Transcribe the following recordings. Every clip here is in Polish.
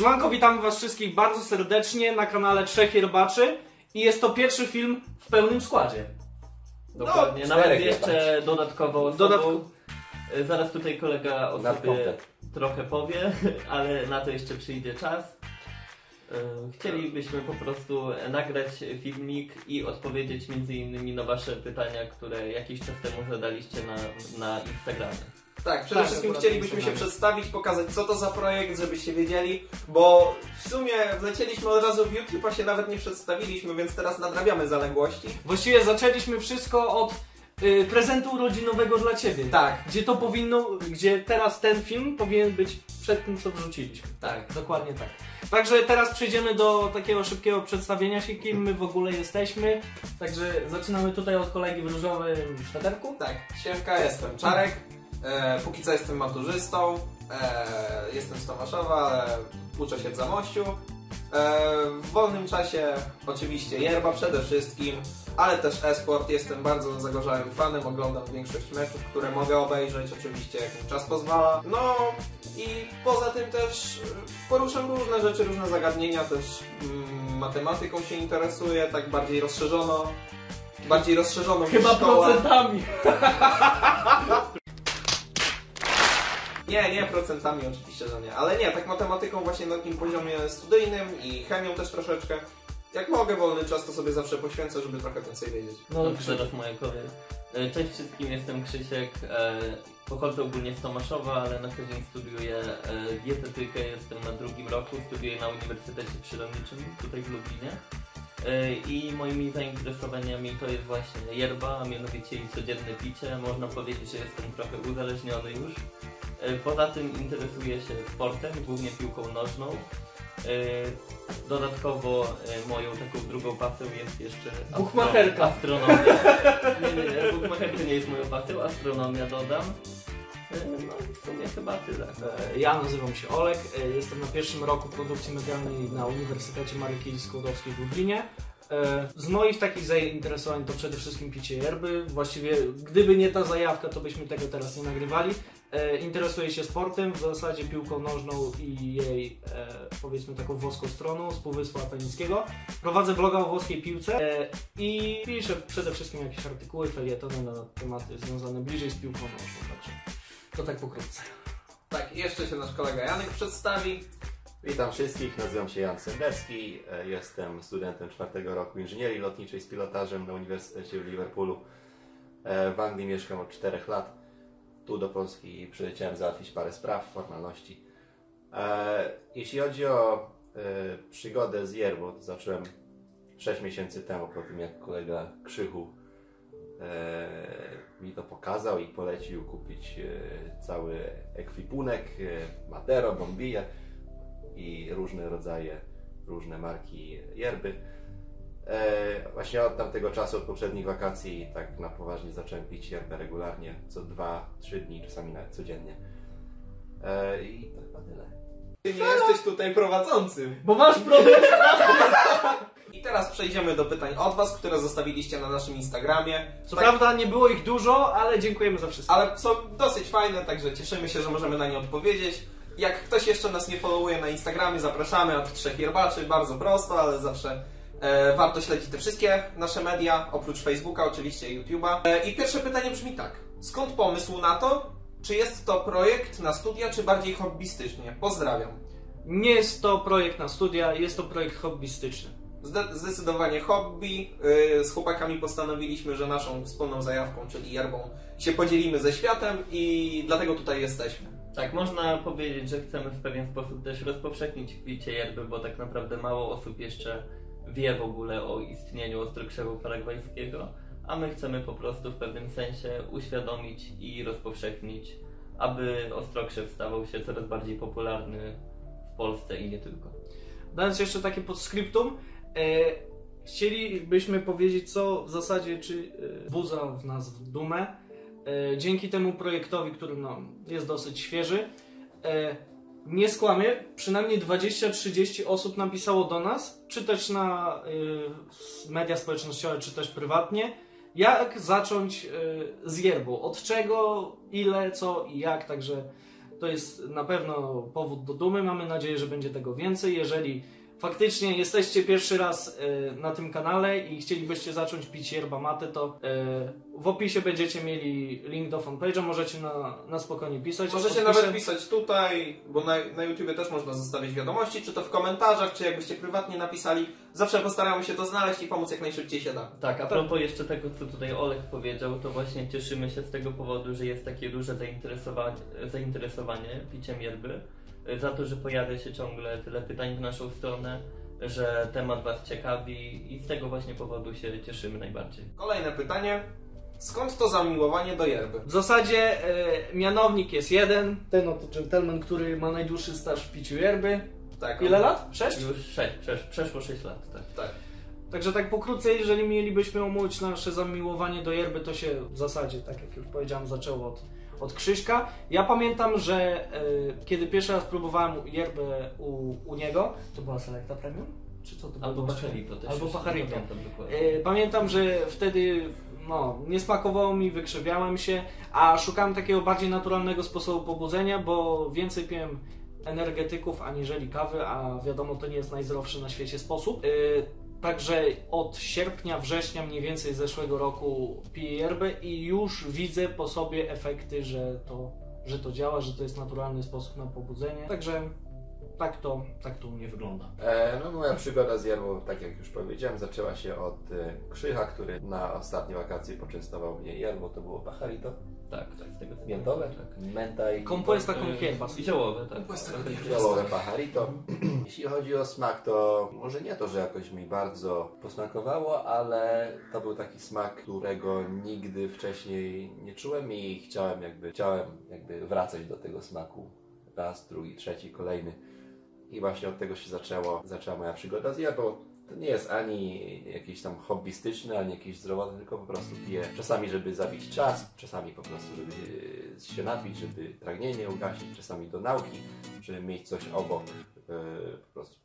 Siemanko, witamy was wszystkich bardzo serdecznie na kanale Trzech Jerbaczy i jest to pierwszy film w pełnym składzie. Dokładnie, No, nawet czterech jeszcze dodatkowo osobą. Dodatko- Y, Zaraz tutaj kolega o Na sobie trochę powie, ale na to jeszcze przyjdzie czas. Y, Chcielibyśmy po prostu nagrać filmik i odpowiedzieć między innymi na wasze pytania, które jakiś czas temu zadaliście na, na Instagramie. Tak, przede Tak, wszystkim chcielibyśmy się Instagramie. przedstawić, pokazać co to za projekt, żebyście wiedzieli, bo w sumie wlecieliśmy od razu w YouTube, a się nawet nie przedstawiliśmy, więc teraz nadrabiamy zaległości. Właściwie zaczęliśmy wszystko od y, prezentu urodzinowego dla ciebie. Tak, Gdzie to powinno, gdzie teraz ten film powinien być przed tym, co wrzuciliśmy. tak. Dokładnie tak. Także teraz przejdziemy do takiego szybkiego przedstawienia się, kim my w ogóle jesteśmy. Także zaczynamy tutaj od kolegi w różowym szwederku. Tak, siemka, jestem Czarek, e, póki co jestem maturzystą, e, jestem z Tomaszowa, ale uczę się w Zamościu. E, w wolnym czasie oczywiście yerba przede wszystkim, ale też e-sport. Jestem bardzo zagorzałym fanem, oglądam większość meczów, które mogę obejrzeć, oczywiście jak mi czas pozwala. No i poza tym też e, poruszam różne rzeczy, różne zagadnienia, też mm, matematyką się interesuję, tak bardziej rozszerzono. Bardziej rozszerzoną Chyba procentami. Nie, nie procentami oczywiście, że nie. Ale nie, tak matematyką właśnie na takim poziomie studyjnym i chemią też troszeczkę. Jak mogę wolny czas, to sobie zawsze poświęcę, żeby trochę więcej wiedzieć. No dobrze. moja kolej. E, Cześć wszystkim, jestem Krzysiek. E, Pochodzę ogólnie z Tomaszowa, ale na co dzień studiuję e, dietetykę. Jestem na drugim roku, studiuję na Uniwersytecie Przyrodniczym tutaj w Lublinie. I moimi zainteresowaniami to jest właśnie yerba, a mianowicie jej codzienne picie. Można powiedzieć, że jestem trochę uzależniony już. E, Poza tym interesuję się sportem, głównie piłką nożną. E, Dodatkowo e, moją taką drugą pasją jest jeszcze Buchmacherka. astronomia. Nie, nie, nie, buchmacherka nie jest moją pasją, astronomia dodam. No i w sumie chyba tyle. Ja nazywam się Olek, jestem na pierwszym roku produkcji medialnej na Uniwersytecie Maryki Skłodowskiej w Lublinie. E, Z moich takich zainteresowań to przede wszystkim picie yerby. Właściwie gdyby nie ta zajawka, to byśmy tego teraz nie nagrywali. E, Interesuję się sportem, w zasadzie piłką nożną i jej e, powiedzmy taką włoską stroną z Półwyspu Apenickiego. Prowadzę bloga o włoskiej piłce i piszę przede wszystkim jakieś artykuły, felietony na tematy związane bliżej z piłką nożną. Także to tak pokrótce. Tak, jeszcze się nasz kolega Janek przedstawi. Witam wszystkich, nazywam się Jan Senderski, e, jestem studentem czwartego roku inżynierii lotniczej z pilotażem na Uniwersytecie w Liverpoolu. E, W Anglii mieszkam od 4 lat. Tu do Polski przyleciałem załatwić parę spraw, formalności. E, Jeśli chodzi o przygodę z yerbą, to zacząłem 6 miesięcy temu, po tym jak kolega Krzychu mi to pokazał i polecił kupić cały ekwipunek, Madero, Bombije i różne rodzaje, różne marki yerby. E, właśnie od tamtego czasu, od poprzednich wakacji, tak na poważnie zacząłem pić yerbę regularnie, co 2-3 dni, czasami nawet codziennie. E, I to chyba tyle. Ty nie jesteś tutaj prowadzącym. Bo masz problem I teraz przejdziemy do pytań od Was, które zostawiliście na naszym Instagramie. Co Tak, prawda nie było ich dużo, ale dziękujemy za wszystko. Ale są dosyć fajne, także cieszymy się, że możemy na nie odpowiedzieć. Jak ktoś jeszcze nas nie followuje na Instagramie, zapraszamy od trzech yerbaczy, bardzo prosto, ale zawsze e, warto śledzić te wszystkie nasze media, oprócz Facebooka, oczywiście YouTube'a. E, I pierwsze pytanie brzmi tak. Skąd pomysł na to? Czy jest to projekt na studia, czy bardziej hobbystycznie? Pozdrawiam. Nie jest to projekt na studia, jest to projekt hobbystyczny. Zde- zdecydowanie hobby. Yy, z chłopakami postanowiliśmy, że naszą wspólną zajawką, czyli yerbą, się podzielimy ze światem i dlatego tutaj jesteśmy. Tak, można powiedzieć, że chcemy w pewien sposób też rozpowszechnić picie yerby, bo tak naprawdę mało osób jeszcze wie w ogóle o istnieniu ostrokrzewu paragwajskiego, a my chcemy po prostu w pewnym sensie uświadomić i rozpowszechnić, aby ostrokrzew stawał się coraz bardziej popularny w Polsce i nie tylko. Dając jeszcze takie podskryptum, e, chcielibyśmy powiedzieć, co w zasadzie, czy e, w nas w dumę. E, dzięki temu projektowi, który no, jest dosyć świeży, e, nie skłamię, przynajmniej 20-30 osób napisało do nas, czy też na e, media społecznościowe, czy też prywatnie, jak zacząć z yerbą, od czego, ile, co i jak, także To jest na pewno powód do dumy. Mamy nadzieję, że będzie tego więcej. Jeżeli faktycznie jesteście pierwszy raz e, na tym kanale i chcielibyście zacząć pić yerba mate, to e, w opisie będziecie mieli link do fanpage'a. Możecie na, na spokojnie pisać. Możecie Odpiszę- nawet pisać tutaj, bo na, na YouTubie też można zostawić wiadomości, czy to w komentarzach, czy jakbyście prywatnie napisali. Zawsze postaramy się to znaleźć i pomóc jak najszybciej się da. Tak, a propos jeszcze tego, co tutaj Olek powiedział, to właśnie cieszymy się z tego powodu, że jest takie duże zainteresowanie, zainteresowanie piciem yerby, za to, że pojawia się ciągle tyle pytań w naszą stronę, że temat Was ciekawi i z tego właśnie powodu się cieszymy najbardziej. Kolejne pytanie. Skąd to zamiłowanie do yerby? W zasadzie e, mianownik jest jeden. Ten oto gentleman, który ma najdłuższy staż w piciu yerby. Tak. Ile lat? Sześć? Już 6, przesz, przeszło 6 lat, tak. Tak. Także tak pokrótce, jeżeli mielibyśmy omówić nasze zamiłowanie do yerby, to się w zasadzie, tak jak już powiedziałem, zaczęło od, od Krzyśka. Ja pamiętam, że e, kiedy pierwszy raz próbowałem yerbę u, u niego, to była Selecta Premium? Czy co to było? Albo? Bacharito też. Albo Bacharito. pamiętam. E, Pamiętam, że wtedy no, nie smakowało mi, wykrzywiałem się, a szukałem takiego bardziej naturalnego sposobu pobudzenia, bo więcej piłem energetyków aniżeli kawy, a wiadomo, to nie jest najzdrowszy na świecie sposób. E, Także od sierpnia, września mniej więcej zeszłego roku piję yerbę i już widzę po sobie efekty, że to, że to działa, że to jest naturalny sposób na pobudzenie. Także tak to, tak to u mnie wygląda. E, no moja przygoda z Jarmą, tak jak już powiedziałem, zaczęła się od e, Krzycha, który na ostatnie wakacje poczęstował mnie Jarmą, to było Pacharito, Tak, tak, z tego co miętowe, Tak. menta i Kompo jest taką Y, kiełbas. I ziołowe, tak. Ziołowe Pacharito. Jeśli chodzi o smak, to może nie to, że jakoś mi bardzo posmakowało, ale to był taki smak, którego nigdy wcześniej nie czułem i chciałem jakby, chciałem jakby wracać do tego smaku raz, drugi, trzeci, kolejny. I właśnie od tego się zaczęło, zaczęła moja przygoda z jabłą. To nie jest ani jakieś tam hobbystyczne, ani jakieś zdrowotne, tylko po prostu piję czasami, żeby zabić czas, czasami po prostu, żeby się napić, żeby pragnienie ugasić, czasami do nauki, żeby mieć coś obok, e, po prostu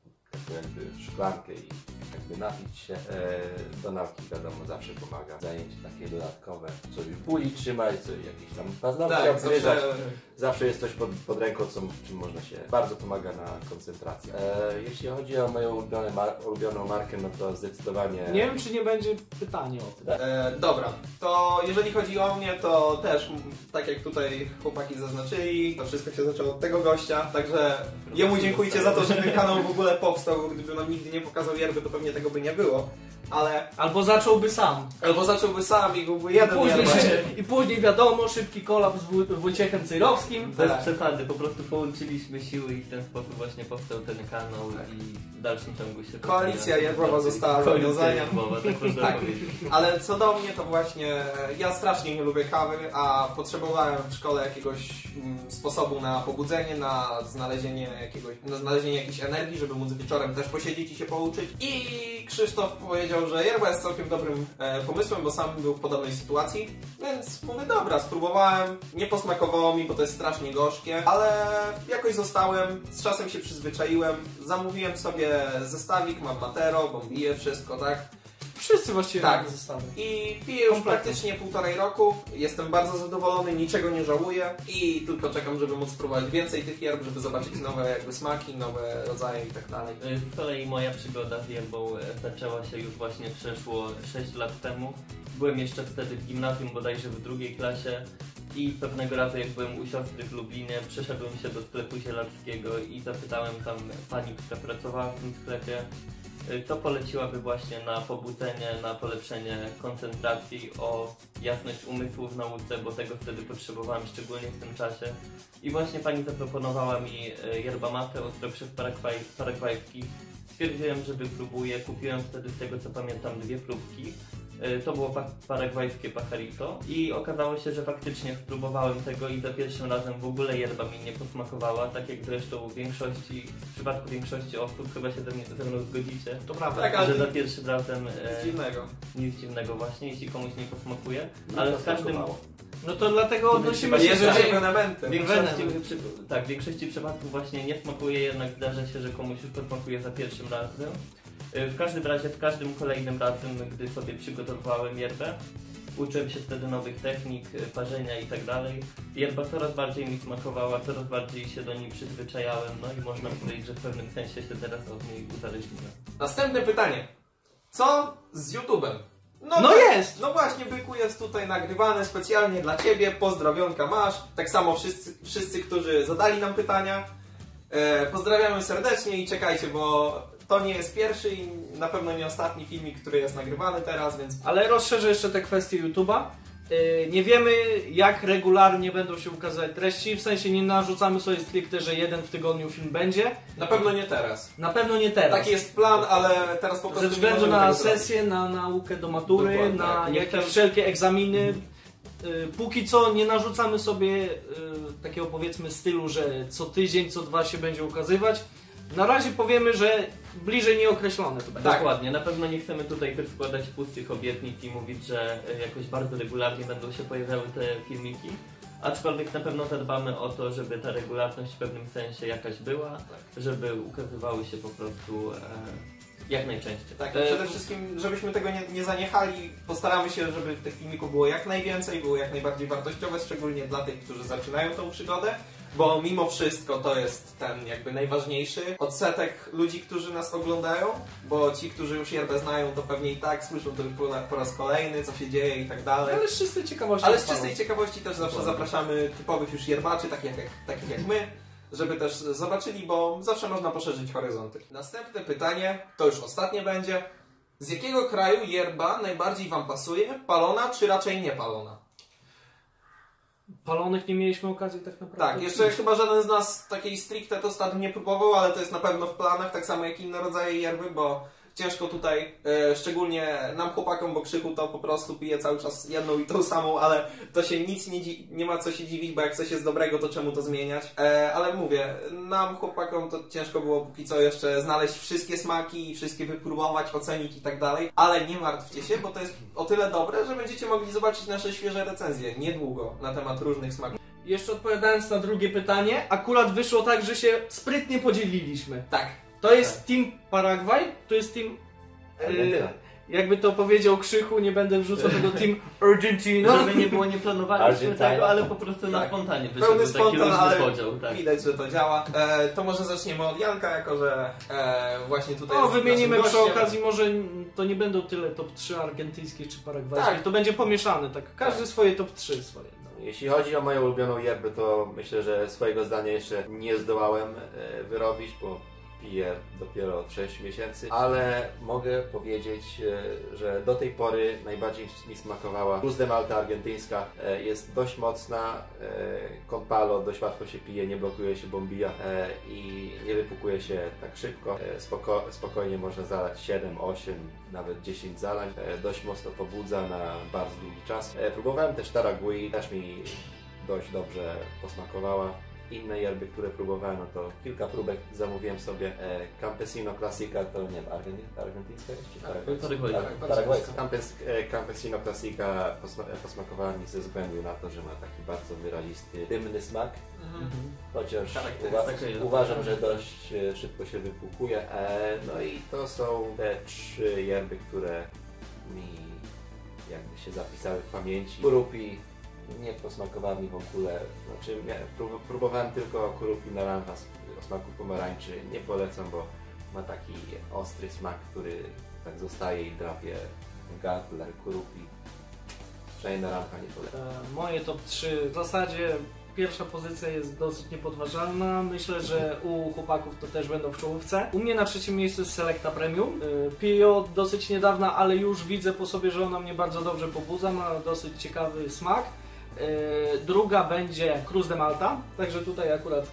jakby szklankę i jakby napić się. E, do nauki wiadomo zawsze pomaga. Zajęcie takie dodatkowe, coś w buli trzymać, coś jakieś tam paznokcie Tak, obgryzać. zawsze Zawsze jest coś pod, pod ręką, co, czym można się. Bardzo pomaga na koncentrację. E, jeśli chodzi o moją ulubione mar- ulubioną markę, no to zdecydowanie. Nie wiem, czy nie będzie pytanie o tym. E, dobra, to jeżeli chodzi o mnie, to też, tak jak tutaj chłopaki zaznaczyli, to wszystko się zaczęło od tego gościa, także jemu dziękujcie za to, że ten kanał w ogóle powstał, bo gdyby nam nigdy nie pokazał yerby, to pewnie tego by nie było, ale Albo zacząłby sam. albo zacząłby sam i byłby jeden Później, yerba. I później wiadomo, szybki kolaps z Wój- Wojciechem Cyrowskim. Bez Tak. przesady, po prostu połączyliśmy siły i w ten sposób właśnie powstał ten kanał i w dalszym ciągu się Koalicja rozwija. yerbowa została yerbowa, tak można Tak. powiedzieć. Ale co do mnie, to właśnie e, ja strasznie nie lubię kawy, a potrzebowałem w szkole jakiegoś mm, sposobu na pobudzenie, na znalezienie jakiegoś, na znalezienie jakiejś energii, żeby móc wieczorem też posiedzieć i się pouczyć. I Krzysztof powiedział, że yerba jest całkiem dobrym e, pomysłem, bo sam był w podobnej sytuacji. Więc mówię, dobra, spróbowałem, nie posmakowało mi, bo to jest strasznie gorzkie, ale jakoś zostałem, z czasem się przyzwyczaiłem, zamówiłem sobie zestawik, mam Matero, bombiję, wszystko, tak? Wszyscy właściwie Tak. tak. I piję już Kompletnie. praktycznie półtorej roku. Jestem bardzo zadowolony, niczego nie żałuję i tylko czekam, żeby móc spróbować więcej tych yerb, żeby zobaczyć nowe jakby smaki, nowe rodzaje i tak dalej. Z kolei moja przygoda z yerbą e, zaczęła się już właśnie przeszło 6 lat temu. Byłem jeszcze wtedy w gimnazjum, bodajże w drugiej klasie i pewnego razu jak byłem u siostry w Lublinie, przeszedłem się do sklepu zielarskiego i zapytałem tam pani, która pracowała w tym sklepie, e, co poleciłaby właśnie na pobudzenie, na polepszenie koncentracji, o jasność umysłu w nauce, bo tego wtedy potrzebowałem szczególnie w tym czasie. I właśnie pani zaproponowała mi e, yerba mate, ostrokrzew paragwaj, paragwajski. Stwierdziłem, że wypróbuję. Kupiłem wtedy z tego co pamiętam dwie próbki. E, To było pa- paragwajskie pacharito i okazało się, że faktycznie spróbowałem tego i za pierwszym razem w ogóle yerba mi nie posmakowała, tak jak zresztą w większości, w przypadku większości osób chyba się ze, mnie, ze mną zgodzicie, To prawda. Tak, ale że za pierwszym razem e, nic dziwnego. nic dziwnego właśnie, jeśli komuś nie posmakuje, Mi ale to w każdym. No to dlatego odnosimy się Jest do... W większości, przy, tak, w większości przypadków właśnie nie smakuje, jednak zdarza się, że komuś już posmakuje za pierwszym razem. Y, W każdym razie, w każdym kolejnym razem, gdy sobie przygotowywałem yerbę, uczyłem się wtedy nowych technik, y, parzenia i tak dalej. Yerba coraz bardziej mi smakowała, coraz bardziej się do niej przyzwyczajałem, no i można powiedzieć, że w pewnym sensie się teraz od niej uzależniłem. Następne pytanie. Co z YouTube'em? No wa- jest! No właśnie, Byku jest tutaj nagrywany specjalnie dla Ciebie. Pozdrowionka masz. Tak samo wszyscy, wszyscy którzy zadali nam pytania. E, pozdrawiamy serdecznie i czekajcie, bo to nie jest pierwszy i na pewno nie ostatni filmik, który jest nagrywany teraz, więc Ale rozszerzę jeszcze te kwestie YouTube'a. Yy, Nie wiemy, jak regularnie będą się ukazywać treści, w sensie nie narzucamy sobie stricte, że jeden w tygodniu film będzie. na pewno nie teraz. Na pewno nie teraz. Taki jest plan, ale teraz po prostu Ze względu na zrobić. sesję, na naukę do matury, Dokładnie, na tak. Jakieś wszelkie egzaminy. Yy, Póki co nie narzucamy sobie yy, takiego powiedzmy stylu, że co tydzień, co dwa się będzie ukazywać. Na razie powiemy, że bliżej nieokreślone to będzie. Tak. Dokładnie, na pewno nie chcemy tutaj też składać pustych obietnic i mówić, że y, jakoś bardzo regularnie będą się pojawiały te filmiki. Aczkolwiek na pewno zadbamy o to, żeby ta regularność w pewnym sensie jakaś była, żeby ukazywały się po prostu e, jak najczęściej. Tak, E, przede wszystkim, żebyśmy tego nie, nie zaniechali, postaramy się, żeby tych filmików było jak najwięcej, było jak najbardziej wartościowe, szczególnie dla tych, którzy zaczynają tą przygodę, bo mimo wszystko to jest ten jakby najważniejszy odsetek ludzi, którzy nas oglądają, bo ci, którzy już yerbę znają, to pewnie i tak słyszą to po, raz kolejny, co się dzieje i tak dalej. Ale z czystej ciekawości. Ale z czystej ciekawości też zawsze zapraszamy typowych już yerbaczy, takich jak, takich jak my, żeby też zobaczyli, bo zawsze można poszerzyć horyzonty. Następne pytanie, to już ostatnie będzie. Z jakiego kraju yerba najbardziej Wam pasuje? Palona czy raczej nie palona? Palonych nie mieliśmy okazji tak naprawdę. Tak, jeszcze chyba żaden z nas takiej stricte to stadu nie próbował, ale to jest na pewno w planach, tak samo jak inne rodzaje yerby, bo ciężko tutaj, e, szczególnie nam chłopakom, bo Krzychu to po prostu pije cały czas jedną i tą samą, ale to się nic nie, nie ma co się dziwić, bo jak coś jest dobrego, to czemu to zmieniać. E, ale mówię, nam chłopakom to ciężko było póki co jeszcze znaleźć wszystkie smaki i wszystkie wypróbować, ocenić i tak dalej, ale nie martwcie się, bo to jest o tyle dobre, że będziecie mogli zobaczyć nasze świeże recenzje niedługo na temat różnych smaków. Jeszcze odpowiadając na drugie pytanie, akurat wyszło tak, że się sprytnie podzieliliśmy. Tak, To jest Team Paragwaj, to jest Team. Argentyna. E, jakby to powiedział Krzychu, nie będę wrzucał tego Team Argentina. Żeby nie było, nie planowaliśmy tego, ale po prostu na Tak. spontanie Pełny wyszedł taki spontan, różny ale podział. Tak. Widać, że to działa. E, to może zaczniemy od Janka, jako że e, właśnie tutaj O, jest wymienimy przy okazji, może to nie będą tyle top 3 argentyńskie czy paragwajskie, Tak. to będzie pomieszane, tak. Każdy swoje top 3 swoje. No. Jeśli chodzi o moją ulubioną yerbę, to myślę, że swojego zdania jeszcze nie zdołałem e, wyrobić, bo piję dopiero od 6 miesięcy, ale mogę powiedzieć, e, że do tej pory najbardziej mi smakowała Cruz de Malta argentyńska. E, Jest dość mocna, e, con palo, dość łatwo się pije, nie blokuje się bombija i nie wypukuje się tak szybko. Spoko spokojnie można zalać 7, 8, nawet 10 zalań. Dość mocno pobudza na bardzo długi czas. Próbowałem też Taragui, też mi dość dobrze posmakowała. Inne yerby, które próbowałem, no to kilka próbek zamówiłem sobie. E, Campesino Classica to nie wiem, Argenty- argentyńska jest? czy Tak, paragwajska? paragwajska. Tak. Campes, e, Campesino Classica posma e, posmakowała mi ze względu na to, że ma taki bardzo wyrazisty, dymny smak. Mhm. Chociaż Charakterystyczny uwa- uważam, że dość e, szybko się wypłukuje. E, no i to są te trzy yerby, które mi jakby się zapisały w pamięci. Kurupi nie posmakowała mi w ogóle. Znaczy, próbowałem tylko kurupi naranja o smaku pomarańczy. Nie polecam, bo ma taki ostry smak, który tak zostaje i drapie gardle. Kurupi. Przynajmniej naranka nie polecam. E, Moje top 3 w zasadzie pierwsza pozycja jest dosyć niepodważalna. Myślę, że u chłopaków to też będą w czołówce. U mnie na trzecim miejscu jest Selecta Premium. E, Piję dosyć niedawna, ale już widzę po sobie, że ona mnie bardzo dobrze pobudza. Ma dosyć ciekawy smak. E, Druga będzie Cruz de Malta, także tutaj akurat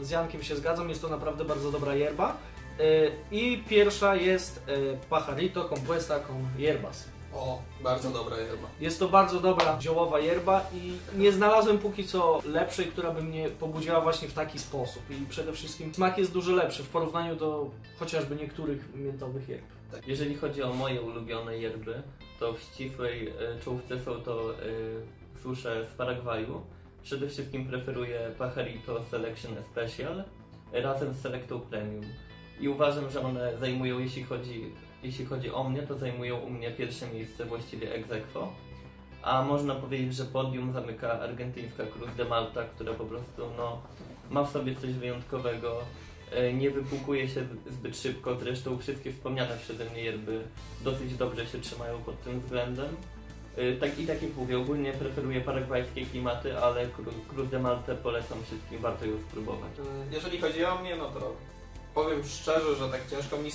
e, z Jankiem się zgadzam. Jest to naprawdę bardzo dobra yerba. E, I pierwsza jest Pajarito Compuesta con Hierbas. O, bardzo dobra yerba. Jest to bardzo dobra ziołowa yerba i nie znalazłem póki co lepszej, która by mnie pobudziła właśnie w taki sposób. I przede wszystkim smak jest dużo lepszy w porównaniu do chociażby niektórych miętowych yerb. Jeżeli chodzi o moje ulubione yerby, to w ścisłej czołówce są to susze z Paragwaju. Przede wszystkim preferuję Pajarito Selection Special razem z Selectą Premium. I uważam, że one zajmują, jeśli chodzi, jeśli chodzi o mnie, to zajmują u mnie pierwsze miejsce właściwie ex aequo. a można powiedzieć, że podium zamyka argentyńska Cruz de Malta, która po prostu no, ma w sobie coś wyjątkowego. E, Nie wypłukuje się zbyt szybko, zresztą wszystkie wspomniane przeze mnie yerby dosyć dobrze się trzymają pod tym względem. E, Tak, I tak jak mówię, ogólnie preferuję paragwajskie klimaty, ale Cru- Cruz de Malta polecam wszystkim, warto ją spróbować. Jeżeli chodzi o mnie, no to powiem szczerze, że tak ciężko mi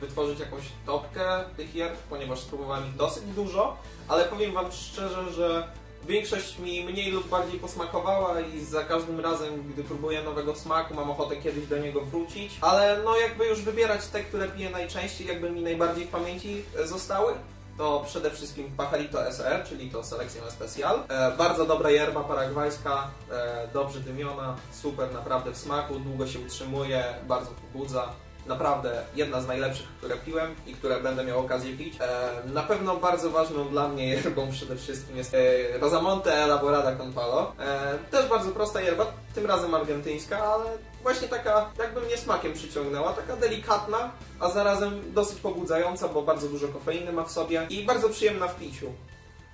wytworzyć jakąś topkę tych yerb, ponieważ spróbowałem ich dosyć dużo, ale powiem wam szczerze, że większość mi mniej lub bardziej posmakowała i za każdym razem, gdy próbuję nowego smaku, mam ochotę kiedyś do niego wrócić, ale no jakby już wybierać te, które piję najczęściej, jakby mi najbardziej w pamięci e, zostały, to przede wszystkim Pajarito SR, czyli to Selección Especial. E, bardzo dobra yerba paragwajska, e, dobrze dymiona, super naprawdę w smaku, długo się utrzymuje, bardzo pobudza. Naprawdę jedna z najlepszych, które piłem i które będę miał okazję pić. E, na pewno bardzo ważną dla mnie yerbą przede wszystkim jest e, Rosamonte Elaborada con Palo. E, też bardzo prosta yerba, tym razem argentyńska, ale właśnie taka jakby mnie smakiem przyciągnęła, taka delikatna, a zarazem dosyć pobudzająca, bo bardzo dużo kofeiny ma w sobie i bardzo przyjemna w piciu.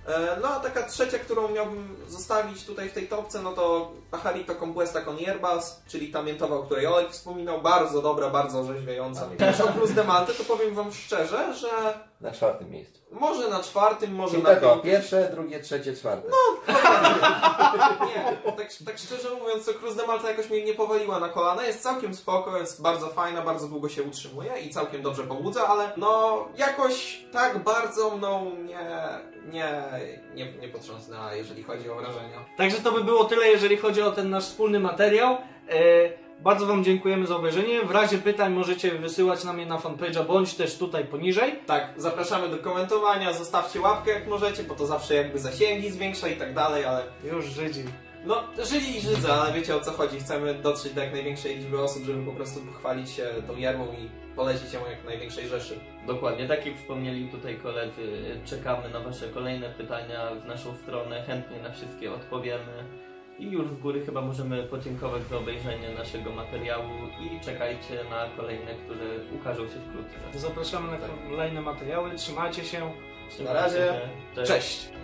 E, No a taka trzecia, którą miałbym zostawić tutaj w tej topce, no to Pajarito Compuesta con Hierbas, czyli ta miętowa, o której Olek wspominał, bardzo dobra, bardzo orzeźwiająca. Już o Cruz de Malte to powiem wam szczerze, że Na czwartym miejscu. może na czwartym, może Czyli na tak o, pierwsze, drugie, trzecie, czwarte. Nie, tak, tak szczerze mówiąc, to Cruz de Malta jakoś mnie nie powaliła na kolana. Jest całkiem spoko, jest bardzo fajna, bardzo długo się utrzymuje i całkiem dobrze pobudza, ale no jakoś tak bardzo mną nie, nie, nie, nie potrząsnęła, jeżeli chodzi o wrażenia. Także to by było tyle, jeżeli chodzi o ten nasz wspólny materiał. E, bardzo Wam dziękujemy za obejrzenie. W razie pytań możecie wysyłać na mnie na fanpage'a bądź też tutaj poniżej. Tak, zapraszamy do komentowania, zostawcie łapkę jak możecie, bo to zawsze jakby zasięgi zwiększa i tak dalej, ale Już Żydzi. no żyli i żydzę, ale wiecie o co chodzi. Chcemy dotrzeć do jak największej liczby osób, żeby po prostu pochwalić się tą jerbą i polecić ją jak największej rzeszy. Dokładnie, tak jak wspomnieli tutaj koledzy, czekamy na Wasze kolejne pytania w naszą stronę, chętnie na wszystkie odpowiemy. I już z góry chyba możemy podziękować za obejrzenie naszego materiału i czekajcie na kolejne, które ukażą się wkrótce. Zapraszamy na kolejne materiały. Trzymajcie się. Trzymajcie razie. się. Cześć. Cześć!